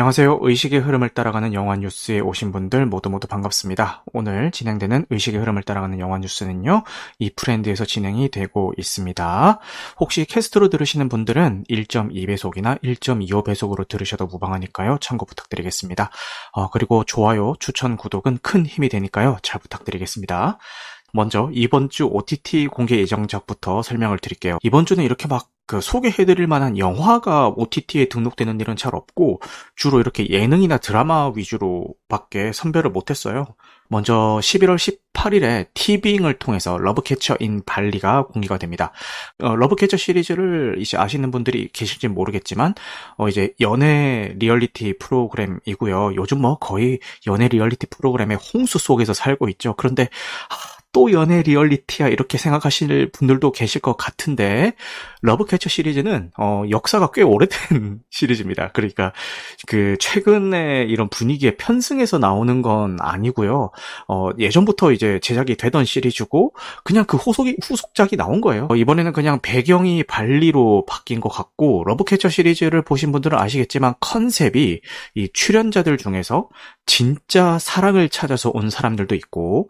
안녕하세요. 의식의 흐름을 따라가는 영화 뉴스에 오신 분들 모두 모두 반갑습니다. 오늘 진행되는 의식의 흐름을 따라가는 영화 뉴스는요, 이프랜드에서 진행이 되고 있습니다. 혹시 캐스트로 들으시는 분들은 1.2배속이나 1.25배속으로 들으셔도 무방하니까요, 참고 부탁드리겠습니다. 어, 그리고 좋아요, 추천, 구독은 큰 힘이 되니까요, 잘 부탁드리겠습니다. 먼저 이번 주 OTT 공개 예정작부터 설명을 드릴게요. 이번 주는 이렇게 막 그 소개해드릴 만한 영화가 OTT에 등록되는 일은 잘 없고 주로 이렇게 예능이나 드라마 위주로 밖에 선별을 못했어요. 먼저 11월 18일에 티빙을 통해서 러브캐쳐 인 발리가 공개가 됩니다. 어, 러브캐쳐 시리즈를 이제 아시는 분들이 계실지 모르겠지만 어, 이제 연애 리얼리티 프로그램이고요. 요즘 뭐 거의 연애 리얼리티 프로그램의 홍수 속에서 살고 있죠. 그런데 또 연애 리얼리티야 이렇게 생각하실 분들도 계실 것 같은데 러브캐쳐 시리즈는 어, 역사가 꽤 오래된 시리즈입니다. 그러니까 그 최근에 이런 분위기에 편승해서 나오는 건 아니고요. 어, 예전부터 이제 제작이 되던 시리즈고 그냥 그 후속이 후속작이 나온 거예요. 어, 이번에는 그냥 배경이 발리로 바뀐 것 같고 러브캐쳐 시리즈를 보신 분들은 아시겠지만 컨셉이 이 출연자들 중에서 진짜 사랑을 찾아서 온 사람들도 있고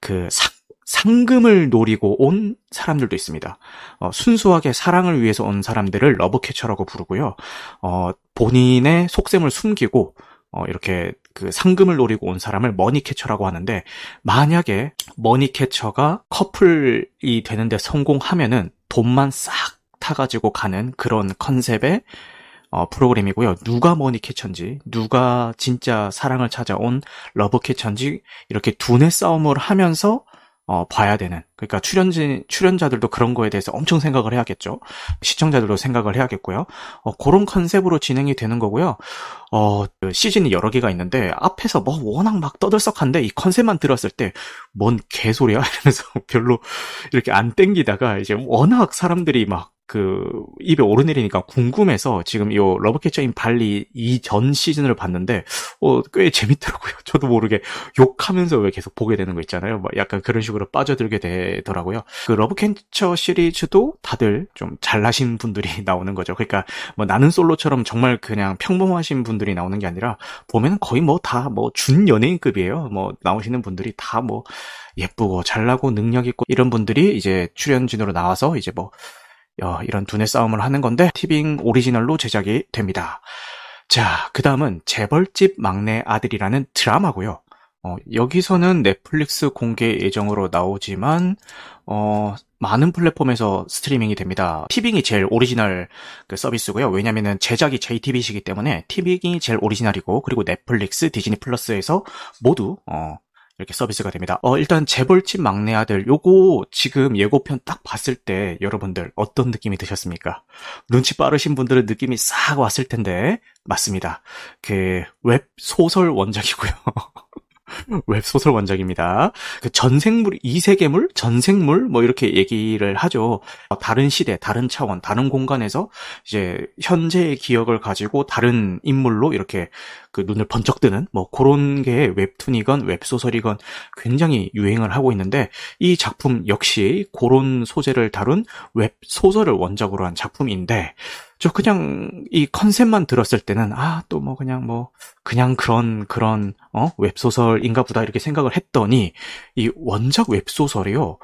그 상, 상금을 노리고 온 사람들도 있습니다. 어, 순수하게 사랑을 위해서 온 사람들을 러브캐쳐라고 부르고요. 어, 본인의 속셈을 숨기고 어, 이렇게 그 상금을 노리고 온 사람을 머니캐쳐라고 하는데 만약에 머니캐쳐가 커플이 되는데 성공하면은 돈만 싹 타가지고 가는 그런 컨셉의 어, 프로그램이고요. 누가 머니캐쳐인지, 누가 진짜 사랑을 찾아온 러브캐쳐인지 이렇게 두뇌 싸움을 하면서 어, 봐야 되는. 그러니까 출연진, 출연자들도 그런 거에 대해서 엄청 생각을 해야겠죠. 시청자들도 생각을 해야겠고요. 어, 그런 컨셉으로 진행이 되는 거고요. 어, 그 시즌이 여러 개가 있는데, 앞에서 뭐 워낙 막 떠들썩한데, 이 컨셉만 들었을 때, 뭔 개소리야? 이러면서 별로 이렇게 안 땡기다가, 이제 워낙 사람들이 막 그 입에 오르내리니까 궁금해서 지금 이 러브캐쳐 인 발리 이전 시즌을 봤는데 어, 꽤 재밌더라고요. 저도 모르게 욕하면서 왜 계속 보게 되는 거 있잖아요. 뭐 약간 그런 식으로 빠져들게 되더라고요. 그 러브캐쳐 시리즈도 다들 좀 잘나신 분들이 나오는 거죠. 그러니까 뭐 나는 솔로처럼 정말 그냥 평범하신 분들이 나오는 게 아니라 보면 거의 뭐 다 뭐 준 연예인급이에요. 뭐 나오시는 분들이 다 뭐 예쁘고 잘나고 능력 있고 이런 분들이 이제 출연진으로 나와서 이제 뭐 어, 이런 두뇌 싸움을 하는 건데 티빙 오리지널로 제작이 됩니다. 자, 그 다음은 재벌집 막내 아들이라는 드라마고요. 어, 여기서는 넷플릭스 공개 예정으로 나오지만 어, 많은 플랫폼에서 스트리밍이 됩니다. 티빙이 제일 오리지널 그 서비스고요. 왜냐면은 제작이 JTBC이기 때문에 티빙이 제일 오리지널이고 그리고 넷플릭스, 디즈니 플러스에서 모두 어, 이렇게 서비스가 됩니다. 어, 일단 재벌집 막내 아들 요거 지금 예고편 딱 봤을 때 여러분들 어떤 느낌이 드셨습니까? 눈치 빠르신 분들은 느낌이 싹 왔을 텐데 맞습니다. 그 웹 소설 원작이고요. 웹소설 원작입니다. 그 전생물, 이세계물, 전생물, 뭐 이렇게 얘기를 하죠. 다른 시대, 다른 차원, 다른 공간에서 이제 현재의 기억을 가지고 다른 인물로 이렇게 그 눈을 번쩍 뜨는 뭐 그런 게 웹툰이건 웹소설이건 굉장히 유행을 하고 있는데 이 작품 역시 그런 소재를 다룬 웹소설을 원작으로 한 작품인데 저 그냥 이 컨셉만 들었을 때는 아 또 뭐 그냥 뭐 그냥 그런 그런 어 웹소설인가 보다 이렇게 생각을 했더니 이 원작 웹소설이요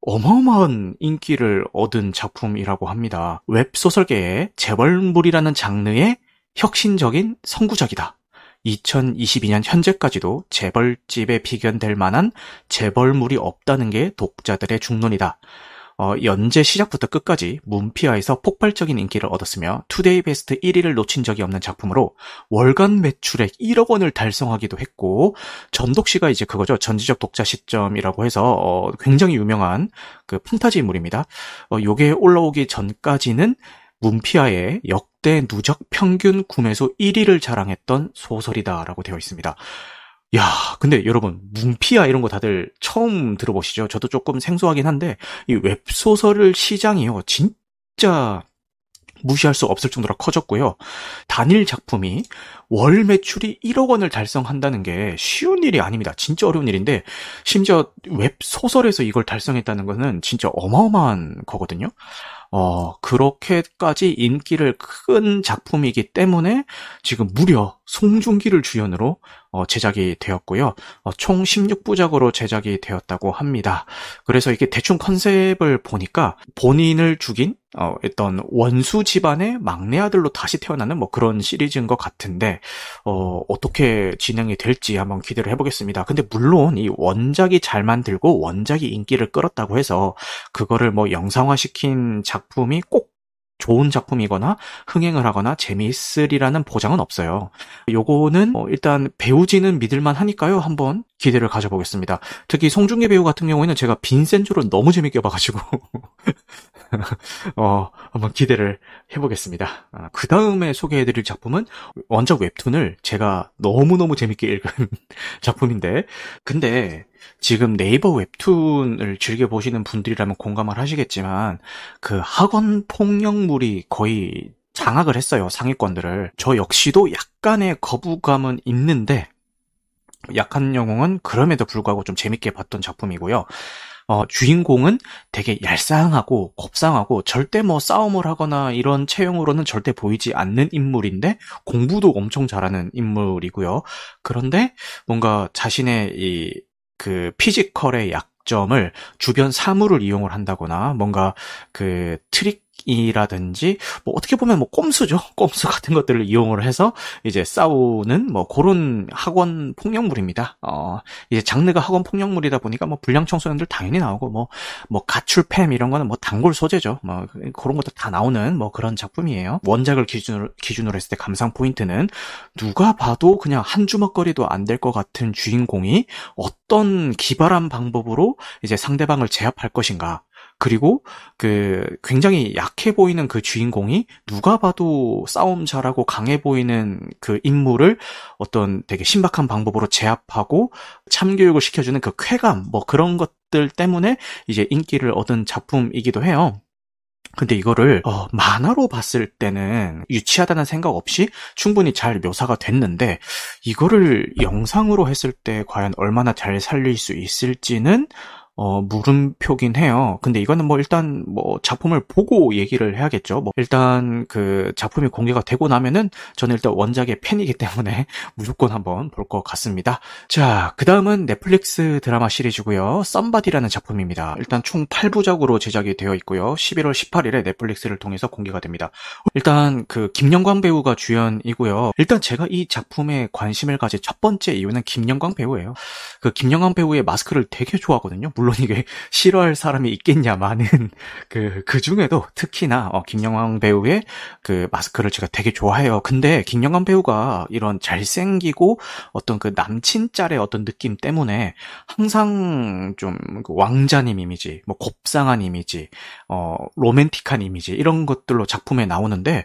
어마어마한 인기를 얻은 작품이라고 합니다. 웹소설계의 재벌물이라는 장르의 혁신적인 선구작이다. 2022년 현재까지도 재벌집에 비견될 만한 재벌물이 없다는 게 독자들의 중론이다. 어, 연재 시작부터 끝까지 문피아에서 폭발적인 인기를 얻었으며 투데이 베스트 1위를 놓친 적이 없는 작품으로 월간 매출액 1억 원을 달성하기도 했고 전독시가 이제 그거죠 전지적 독자 시점이라고 해서 어, 굉장히 유명한 그 판타지 인물입니다. 어, 요게 올라오기 전까지는 문피아의 역대 누적 평균 구매수 1위를 자랑했던 소설이다라고 되어 있습니다. 야, 근데 여러분, 문피아 이런 거 다들 처음 들어보시죠? 저도 조금 생소하긴 한데, 이 웹소설을 시장이요, 진짜 무시할 수 없을 정도로 커졌고요. 단일 작품이 월 매출이 1억 원을 달성한다는 게 쉬운 일이 아닙니다. 진짜 어려운 일인데, 심지어 웹소설에서 이걸 달성했다는 것은 진짜 어마어마한 거거든요. 어, 그렇게까지 인기를 큰 작품이기 때문에 지금 무려 송중기를 주연으로 어, 제작이 되었고요. 어, 총 16부작으로 제작이 되었다고 합니다. 그래서 이게 대충 컨셉을 보니까 본인을 죽인 어, 어떤 원수 집안의 막내 아들로 다시 태어나는 뭐 그런 시리즈인 것 같은데 어, 어떻게 진행이 될지 한번 기대를 해보겠습니다. 근데 물론 이 원작이 잘 만들고 원작이 인기를 끌었다고 해서 그거를 뭐 영상화시킨 작품이 꼭 좋은 작품이거나 흥행을 하거나 재미있으리라는 보장은 없어요. 요거는 어 일단 배우지는 믿을만 하니까요. 한번 기대를 가져보겠습니다. 특히 송중기 배우 같은 경우에는 제가 빈센조를 너무 재밌게 봐가지고 어 한번 기대를 해보겠습니다. 아, 그 다음에 소개해드릴 작품은 원작 웹툰을 제가 너무너무 재밌게 읽은 작품인데 근데 지금 네이버 웹툰을 즐겨보시는 분들이라면 공감을 하시겠지만 그 학원 폭력물이 거의 장악을 했어요. 상위권들을. 저 역시도 약간의 거부감은 있는데 약한 영웅은 그럼에도 불구하고 좀 재밌게 봤던 작품이고요. 어, 주인공은 되게 얄쌍하고 곱상하고 절대 뭐 싸움을 하거나 이런 체형으로는 절대 보이지 않는 인물인데 공부도 엄청 잘하는 인물이고요. 그런데 뭔가 자신의 이 그 피지컬의 약점을 주변 사물을 이용을 한다거나 뭔가 그 트릭이라든지 뭐 어떻게 보면 뭐 꼼수죠 꼼수 같은 것들을 이용을 해서 이제 싸우는 뭐 그런 학원 폭력물입니다. 어 이제 장르가 학원 폭력물이다 보니까 뭐 불량 청소년들 당연히 나오고 뭐뭐 뭐 가출팸 이런 거는 뭐 단골 소재죠. 뭐 그런 것도 다 나오는 뭐 그런 작품이에요. 원작을 기준으로 기준으로 했을 때 감상 포인트는 누가 봐도 그냥 한 주먹거리도 안 될 것 같은 주인공이 어떤 기발한 방법으로 이제 상대방을 제압할 것인가 그리고 그 굉장히 약해 보이는 그 주인공이 누가 봐도 싸움 잘하고 강해 보이는 그 인물을 어떤 되게 신박한 방법으로 제압하고 참교육을 시켜주는 그 쾌감 뭐 그런 것들 때문에 이제 인기를 얻은 작품이기도 해요. 근데 이거를 어, 만화로 봤을 때는 유치하다는 생각 없이 충분히 잘 묘사가 됐는데 이거를 영상으로 했을 때 과연 얼마나 잘 살릴 수 있을지는 어, 물음표긴 해요. 근데 이거는 뭐 일단 뭐 작품을 보고 얘기를 해야겠죠. 뭐 일단 그 작품이 공개가 되고 나면은 저는 일단 원작의 팬이기 때문에 무조건 한번 볼 것 같습니다. 자, 그 다음은 넷플릭스 드라마 시리즈고요. 썸바디라는 작품입니다. 일단 총 8부작으로 제작이 되어 있고요. 11월 18일에 넷플릭스를 통해서 공개가 됩니다. 일단 그 김영광 배우가 주연이고요. 일단 제가 이 작품에 관심을 가진 첫 번째 이유는 김영광 배우예요. 그 김영광 배우의 마스크를 되게 좋아하거든요. 물론 물론 이게 싫어할 사람이 있겠냐마는 그, 그 중에도 특히나 어, 김영광 배우의 그 마스크를 제가 되게 좋아해요. 근데 김영광 배우가 이런 잘생기고 어떤 그 남친 짤의 어떤 느낌 때문에 항상 좀 그 왕자님 이미지, 뭐 곱상한 이미지, 어, 로맨틱한 이미지 이런 것들로 작품에 나오는데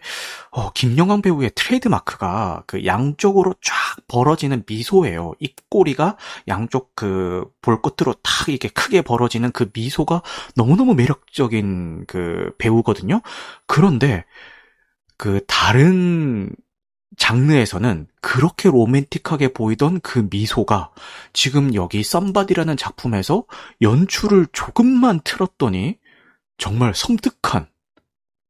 어, 김영광 배우의 트레이드 마크가 그 양쪽으로 쫙 벌어지는 미소예요. 입꼬리가 양쪽 그 볼 끝으로 탁 이렇게 크게 벌어지는 그 미소가 너무너무 매력적인 그 배우거든요. 그런데 그 다른 장르에서는 그렇게 로맨틱하게 보이던 그 미소가 지금 여기 썸바디라는 작품에서 연출을 조금만 틀었더니 정말 섬뜩한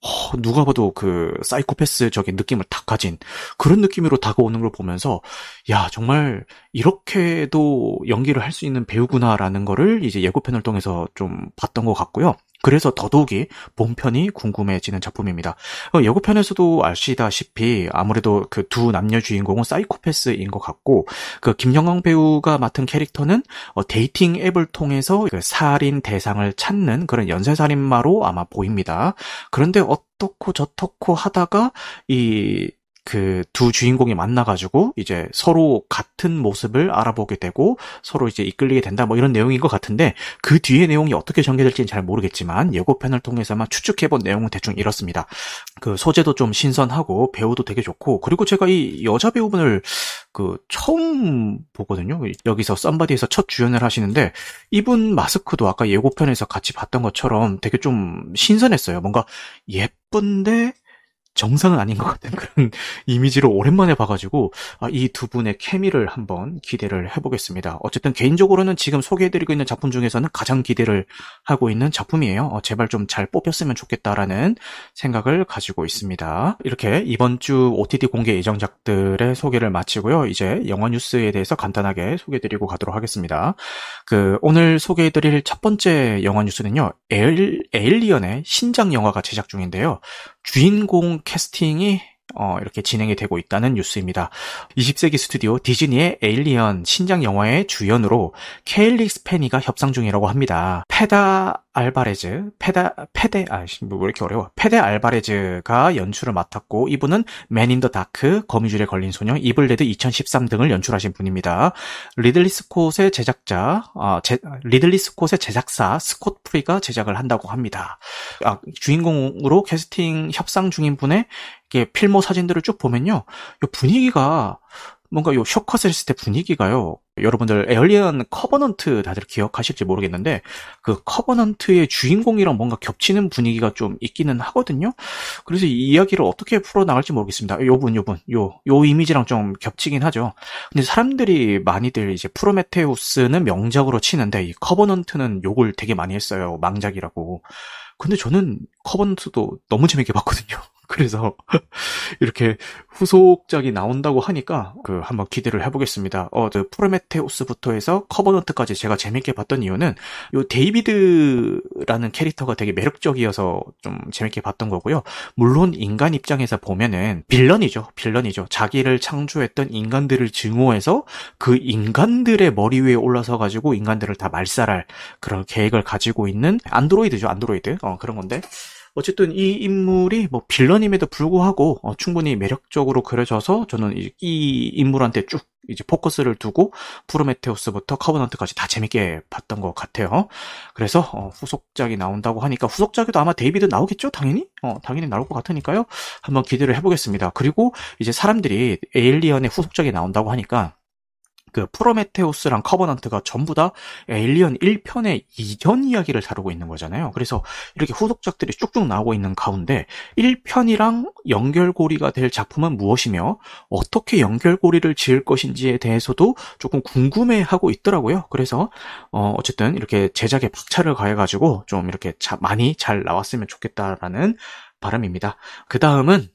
어, 누가 봐도 그 사이코패스적인 느낌을 다 가진 그런 느낌으로 다가오는 걸 보면서 야 정말 이렇게도 연기를 할 수 있는 배우구나라는 거를 이제 예고편을 통해서 좀 봤던 것 같고요. 그래서 더더욱이 본편이 궁금해지는 작품입니다. 어, 예고편에서도 아시다시피 아무래도 그 두 남녀 주인공은 사이코패스인 것 같고 그 김영광 배우가 맡은 캐릭터는 어, 데이팅 앱을 통해서 그 살인 대상을 찾는 그런 연쇄살인마로 아마 보입니다. 그런데 어떻고 저떻고 하다가 이 그 두 주인공이 만나가지고 이제 서로 같은 모습을 알아보게 되고 서로 이제 이끌리게 된다 뭐 이런 내용인 것 같은데 그 뒤에 내용이 어떻게 전개될지는 잘 모르겠지만 예고편을 통해서만 추측해본 내용은 대충 이렇습니다. 그 소재도 좀 신선하고 배우도 되게 좋고 그리고 제가 이 여자 배우분을 그 처음 보거든요. 여기서 썸바디에서 첫 주연을 하시는데 이분 마스크도 아까 예고편에서 같이 봤던 것처럼 되게 좀 신선했어요. 뭔가 예쁜데 정상은 아닌 것 같은 그런 이미지를 오랜만에 봐가지고 아, 이두 분의 케미를 한번 기대를 해보겠습니다. 어쨌든 개인적으로는 지금 소개해드리고 있는 작품 중에서는 가장 기대를 하고 있는 작품이에요. 어, 제발 좀 잘 뽑혔으면 좋겠다라는 생각을 가지고 있습니다. 이렇게 이번 주 OTT 공개 예정작들의 소개를 마치고요. 이제 영화 뉴스에 대해서 간단하게 소개해드리고 가도록 하겠습니다. 그 오늘 소개해드릴 첫 번째 영화 뉴스는요. 에일, 에일리언의 신작 영화가 제작 중인데요. 주인공 캐스팅이 어, 이렇게 진행이 되고 있다는 뉴스입니다. 20세기 스튜디오 디즈니의 에일리언 신작 영화의 주연으로 케일리 스패니가 협상 중이라고 합니다. 페다 알바레즈, 페다, 페데, 아, 뭐, 왜 이렇게 어려워. 페데 알바레즈가 연출을 맡았고, 이분은 맨 인 더 다크, 거미줄에 걸린 소녀, 이블 데드 2013 등을 연출하신 분입니다. 리들리 스콧의 제작자, 아, 제, 리들리 스콧의 제작사, 스콧 프리가 제작을 한다고 합니다. 아, 주인공으로 캐스팅 협상 중인 분의 필모 사진들을 쭉 보면요. 이 분위기가 뭔가 요 쇼컷을 했을 때 분위기가요. 여러분들 에얼리언 커버넌트 다들 기억하실지 모르겠는데 그 커버넌트의 주인공이랑 뭔가 겹치는 분위기가 좀 있기는 하거든요. 그래서 이 이야기를 어떻게 풀어 나갈지 모르겠습니다. 요분 요분 요 요 이미지랑 좀 겹치긴 하죠. 근데 사람들이 많이들 이제 프로메테우스는 명작으로 치는데 이 커버넌트는 욕을 되게 많이 했어요. 망작이라고. 근데 저는 커버넌트도 너무 재밌게 봤거든요. 그래서 이렇게 후속작이 나온다고 하니까 그 한번 기대를 해보겠습니다. 어, 그 프로메테우스부터 해서 커버넌트까지 제가 재밌게 봤던 이유는 요 데이비드라는 캐릭터가 되게 매력적이어서 좀 재밌게 봤던 거고요. 물론 인간 입장에서 보면은 빌런이죠. 빌런이죠. 자기를 창조했던 인간들을 증오해서 그 인간들의 머리 위에 올라서 가지고 인간들을 다 말살할 그런 계획을 가지고 있는 안드로이드죠. 안드로이드. 어, 그런 건데. 어쨌든 이 인물이 뭐 빌런임에도 불구하고 어, 충분히 매력적으로 그려져서 저는 이, 이 인물한테 쭉 이제 포커스를 두고 프로메테우스부터 커버넌트까지 다 재밌게 봤던 것 같아요. 그래서 어, 후속작이 나온다고 하니까 후속작에도 아마 데이비드 나오겠죠, 당연히. 어, 당연히 나올 것 같으니까요. 한번 기대를 해보겠습니다. 그리고 이제 사람들이 에일리언의 후속작이 나온다고 하니까 그 프로메테우스랑 커버넌트가 전부 다 에일리언 1편의 이전 이야기를 다루고 있는 거잖아요. 그래서 이렇게 후속작들이 쭉쭉 나오고 있는 가운데 1편이랑 연결고리가 될 작품은 무엇이며 어떻게 연결고리를 지을 것인지에 대해서도 조금 궁금해하고 있더라고요. 그래서 어 어쨌든 이렇게 제작에 박차를 가해가지고 좀 이렇게 많이 잘 나왔으면 좋겠다라는 바람입니다. 그 다음은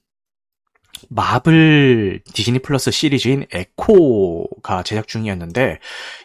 마블 디즈니 플러스 시리즈인 에코가 제작 중이었는데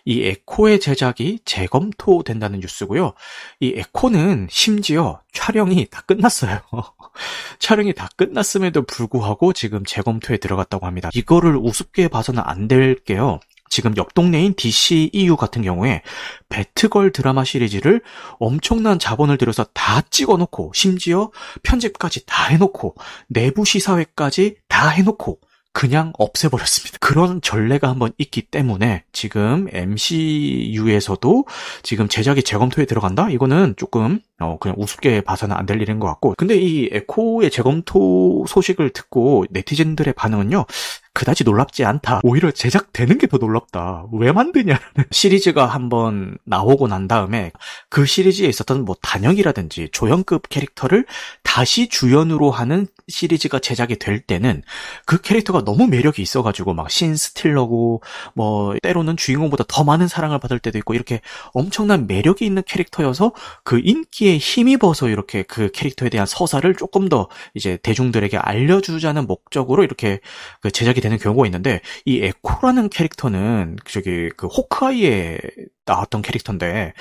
이 에코의 제작이 재검토된다는 뉴스고요. 이 에코는 심지어 촬영이 다 끝났어요. 촬영이 다 끝났음에도 불구하고 지금 재검토에 들어갔다고 합니다. 이거를 우습게 봐서는 안 될게요. 지금 옆 동네인 DC EU 같은 경우에 배트걸 드라마 시리즈를 엄청난 자본을 들여서 다 찍어놓고 심지어 편집까지 다 해놓고 내부 시사회까지 다 해놓고 그냥 없애버렸습니다. 그런 전례가 한번 있기 때문에 지금 MCU에서도 지금 제작이 재검토에 들어간다? 이거는 조금 어, 그냥 우습게 봐서는 안 될 일인 것 같고. 근데 이 에코의 재검토 소식을 듣고 네티즌들의 반응은요, 그다지 놀랍지 않다. 오히려 제작되는 게 더 놀랍다. 왜 만드냐라는 시리즈가 한번 나오고 난 다음에 그 시리즈에 있었던 뭐 단역이라든지 조연급 캐릭터를 다시 주연으로 하는 시리즈가 제작이 될 때는 그 캐릭터가 너무 매력이 있어가지고 막 신스틸러고 뭐 때로는 주인공보다 더 많은 사랑을 받을 때도 있고 이렇게 엄청난 매력이 있는 캐릭터여서 그 인기에 힘입어서 이렇게 그 캐릭터에 대한 서사를 조금 더 이제 대중들에게 알려주자는 목적으로 이렇게 그 제작이 되는 경우가 있는데 이 에코라는 캐릭터는 저기 그 호크아이에 나왔던 캐릭터인데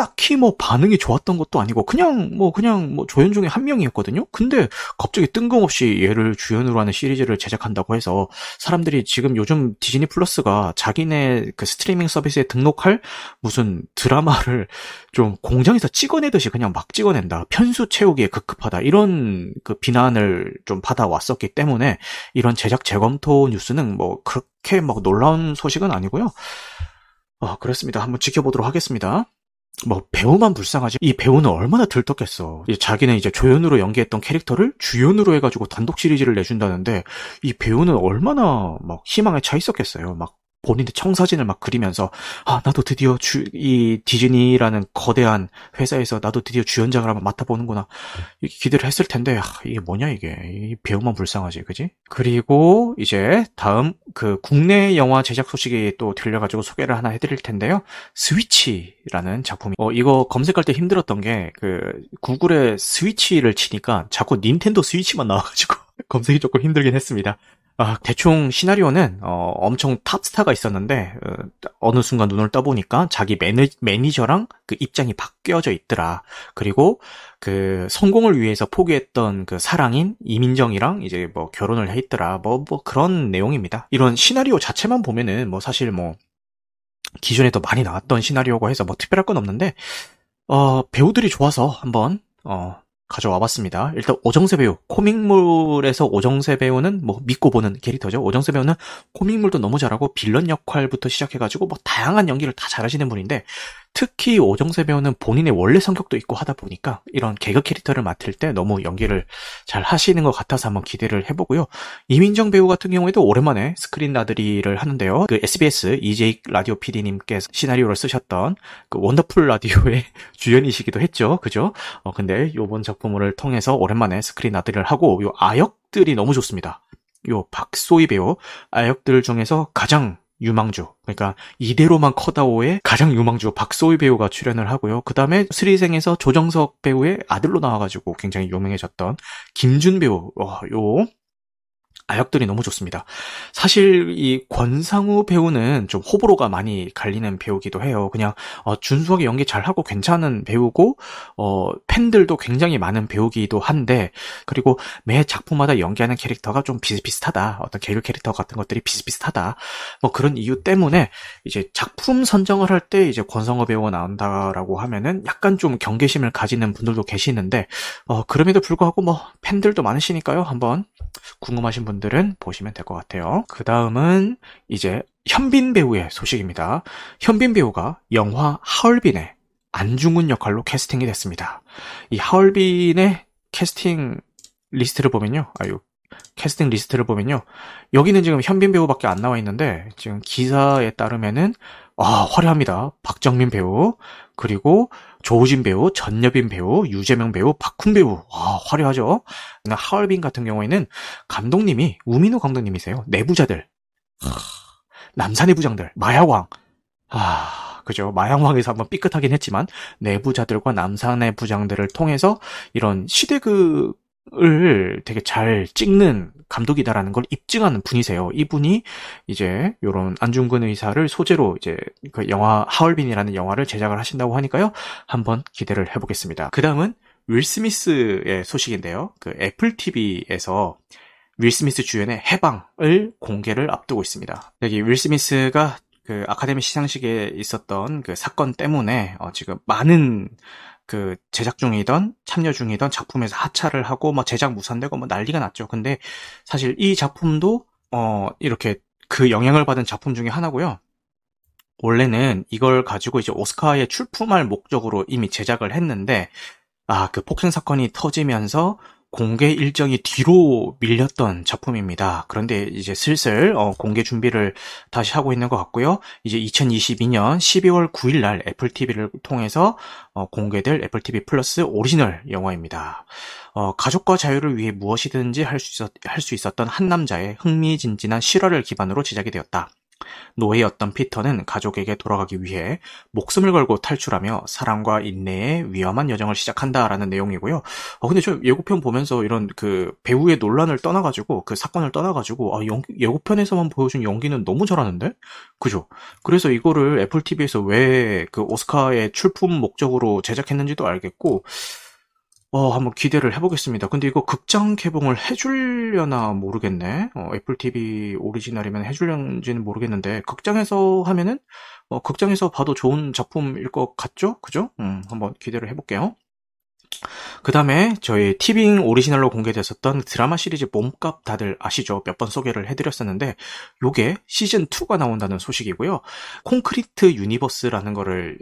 딱히 뭐 반응이 좋았던 것도 아니고 그냥 뭐 그냥 뭐 조연 중에 한 명이었거든요. 근데 갑자기 뜬금없이 얘를 주연으로 하는 시리즈를 제작한다고 해서 사람들이 지금 요즘 디즈니 플러스가 자기네 그 스트리밍 서비스에 등록할 무슨 드라마를 좀 공장에서 찍어내듯이 그냥 막 찍어낸다. 편수 채우기에 급급하다. 이런 그 비난을 좀 받아왔었기 때문에 이런 제작 재검토 뉴스는 뭐 그렇게 막 놀라운 소식은 아니고요. 어, 그렇습니다. 한번 지켜보도록 하겠습니다. 뭐 배우만 불쌍하지 이 배우는 얼마나 들떴겠어. 자기는 이제 조연으로 연기했던 캐릭터를 주연으로 해가지고 단독 시리즈를 내준다는데 이 배우는 얼마나 막 희망에 차 있었겠어요. 막 본인의 청사진을 막 그리면서 아 나도 드디어 주, 이 디즈니라는 거대한 회사에서 나도 드디어 주연작을 한번 맡아보는구나 이렇게 기대를 했을 텐데 아, 이게 뭐냐 이게 이 배우만 불쌍하지 그지? 그리고 이제 다음 그 국내 영화 제작 소식이 또 들려가지고 소개를 하나 해드릴 텐데요 스위치라는 작품이 어 이거 검색할 때 힘들었던 게 그 구글에 스위치를 치니까 자꾸 닌텐도 스위치만 나와가지고 검색이 조금 힘들긴 했습니다. 아, 대충 시나리오는 어, 엄청 탑스타가 있었는데 어, 느 순간 눈을 떠보니까 자기 매니, 매니저랑 그 입장이 바뀌어져 있더라. 그리고 그 성공을 위해서 포기했던 그 사랑인 이민정이랑 이제 뭐 결혼을 해 있더라. 뭐뭐 뭐 그런 내용입니다. 이런 시나리오 자체만 보면은 뭐 사실 뭐 기존에 도 많이 나왔던 시나리오고 해서 뭐 특별할 건 없는데 어, 배우들이 좋아서 한번 어, 가져와 봤습니다. 일단 오정세 배우, 코믹물에서 오정세 배우는 뭐 믿고 보는 캐릭터죠. 오정세 배우는 코믹물도 너무 잘하고 빌런 역할부터 시작해가지고 뭐 다양한 연기를 다 잘하시는 분인데 특히 오정세 배우는 본인의 원래 성격도 있고 하다 보니까 이런 개그 캐릭터를 맡을 때 너무 연기를 잘 하시는 것 같아서 한번 기대를 해보고요. 이민정 배우 같은 경우에도 오랜만에 스크린 나들이를 하는데요. 그 SBS EJ 라디오 PD님께서 시나리오를 쓰셨던 그 원더풀 라디오의 주연이시기도 했죠. 그죠? 어, 근데 요번 작품을 통해서 오랜만에 스크린 나들이를 하고 요 아역들이 너무 좋습니다. 요 박소희 배우 아역들 중에서 가장 유망주. 그러니까 이대로만 커다오의 가장 유망주 박소희 배우가 출연을 하고요. 그 다음에 슬의생에서 조정석 배우의 아들로 나와가지고 굉장히 유명해졌던 김준 배우. 어, 요 아역들이 너무 좋습니다. 사실 이 권상우 배우는 좀 호불호가 많이 갈리는 배우기도 해요. 그냥 어, 준수하게 연기 잘하고 괜찮은 배우고 어, 팬들도 굉장히 많은 배우기도 한데 그리고 매 작품마다 연기하는 캐릭터가 좀 비슷비슷하다. 어떤 개그 캐릭터 같은 것들이 비슷비슷하다. 뭐 그런 이유 때문에 이제 작품 선정을 할 때 이제 권상우 배우가 나온다라고 하면은 약간 좀 경계심을 가지는 분들도 계시는데 어, 그럼에도 불구하고 뭐 팬들도 많으시니까요. 한번 궁금하신 분들 은 보시면 될 것 같아요. 그 다음은 이제 현빈 배우의 소식입니다. 현빈 배우가 영화 하얼빈의 안중근 역할로 캐스팅이 됐습니다. 이 하얼빈의 캐스팅 리스트를 보면요. 아유, 캐스팅 리스트를 보면요. 여기는 지금 현빈 배우밖에 안 나와 있는데, 지금 기사에 따르면은, 아, 화려합니다. 박정민 배우, 그리고 조우진 배우, 전여빈 배우, 유재명 배우, 박훈 배우. 와, 화려하죠? 하얼빈 같은 경우에는 감독님이 우민우 감독님이세요. 내부자들. 남산의 부장들, 마야왕. 아, 그죠. 마양왕에서 한번 삐끗하긴 했지만 내부자들과 남산의 부장들을 통해서 이런 시대극 을 되게 잘 찍는 감독이다라는 걸 입증하는 분이세요. 이분이 이제 요런 안중근 의사를 소재로 이제 그 영화 하얼빈이라는 영화를 제작을 하신다고 하니까요. 한번 기대를 해보겠습니다. 그 다음은 윌 스미스의 소식인데요. 그 애플 TV에서 윌 스미스 주연의 해방을 공개를 앞두고 있습니다. 여기 윌 스미스가 그 아카데미 시상식에 있었던 그 사건 때문에 어 지금 많은 그 제작 중이던 참여 중이던 작품에서 하차를 하고 뭐 제작 무산되고 뭐 난리가 났죠. 근데 사실 이 작품도 어 이렇게 그 영향을 받은 작품 중에 하나고요. 원래는 이걸 가지고 이제 오스카에 출품할 목적으로 이미 제작을 했는데 아 그 폭행 사건이 터지면서 공개 일정이 뒤로 밀렸던 작품입니다. 그런데 이제 슬슬 어, 공개 준비를 다시 하고 있는 것 같고요. 이제 2022년 12월 9일 날 애플 TV를 통해서 어, 공개될 애플 TV 플러스 오리지널 영화입니다. 어, 가족과 자유를 위해 무엇이든지 할 수 있었던 한 남자의 흥미진진한 실화를 기반으로 제작이 되었다. 노예였던 피터는 가족에게 돌아가기 위해 목숨을 걸고 탈출하며 사랑과 인내의 위험한 여정을 시작한다라는 내용이고요. 어, 근데 저 예고편 보면서 이런 그 배우의 논란을 떠나가지고 그 사건을 떠나가지고 아, 연, 예고편에서만 보여준 연기는 너무 잘하는데? 그죠? 그래서 이거를 애플 TV에서 왜 그 오스카의 출품 목적으로 제작했는지도 알겠고 어, 한번 기대를 해보겠습니다. 근데 이거 극장 개봉을 해주려나 모르겠네. 어, 애플 TV 오리지널이면 해주려는지는 모르겠는데, 극장에서 하면은, 어, 극장에서 봐도 좋은 작품일 것 같죠? 그죠? 음, 한번 기대를 해볼게요. 그 다음에 저희 티빙 오리지널로 공개됐었던 드라마 시리즈 몸값 다들 아시죠? 몇 번 소개를 해드렸었는데 요게 시즌2가 나온다는 소식이고요. 콘크리트 유니버스라는 거를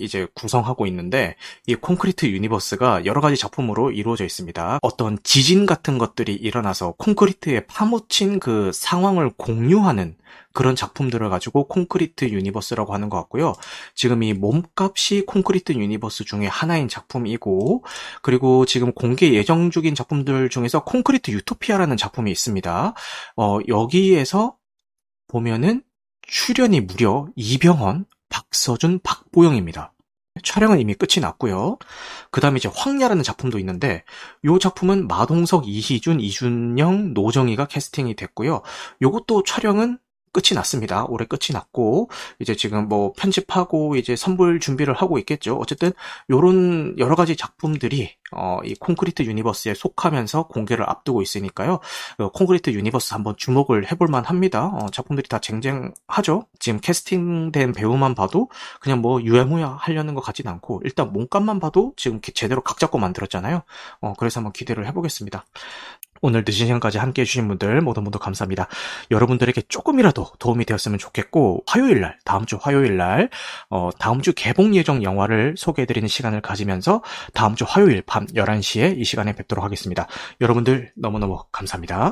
이제 구성하고 있는데 이 콘크리트 유니버스가 여러 가지 작품으로 이루어져 있습니다. 어떤 지진 같은 것들이 일어나서 콘크리트에 파묻힌 그 상황을 공유하는 그런 작품들을 가지고 콘크리트 유니버스라고 하는 것 같고요. 지금 이 몸값이 콘크리트 유니버스 중에 하나인 작품이고, 그리고 지금 공개 예정 중인 작품들 중에서 콘크리트 유토피아라는 작품이 있습니다. 어, 여기에서 보면은 출연이 무려 이병헌, 박서준, 박보영입니다. 촬영은 이미 끝이 났고요. 그 다음에 이제 황야라는 작품도 있는데 이 작품은 마동석, 이희준, 이준영, 노정의가 캐스팅이 됐고요. 요것도 촬영은 끝이 났습니다. 올해 끝이 났고 이제 지금 뭐 편집하고 이제 선뵐 준비를 하고 있겠죠. 어쨌든 요런 여러 가지 작품들이 어, 이 콘크리트 유니버스에 속하면서 공개를 앞두고 있으니까요. 어, 콘크리트 유니버스 한번 주목을 해볼 만 합니다. 어, 작품들이 다 쟁쟁하죠. 지금 캐스팅된 배우만 봐도 그냥 뭐 유야무야 하려는 것 같진 않고 일단 몸값만 봐도 지금 제대로 각 잡고 만들었잖아요. 어, 그래서 한번 기대를 해보겠습니다. 오늘 늦은 시간까지 함께 해주신 분들 모두 모두 감사합니다. 여러분들에게 조금이라도 도움이 되었으면 좋겠고 화요일 날 다음 주 화요일 날 어, 다음 주 개봉 예정 영화를 소개해드리는 시간을 가지면서 다음 주 화요일 밤 11시에 이 시간에 뵙도록 하겠습니다. 여러분들 너무너무 감사합니다.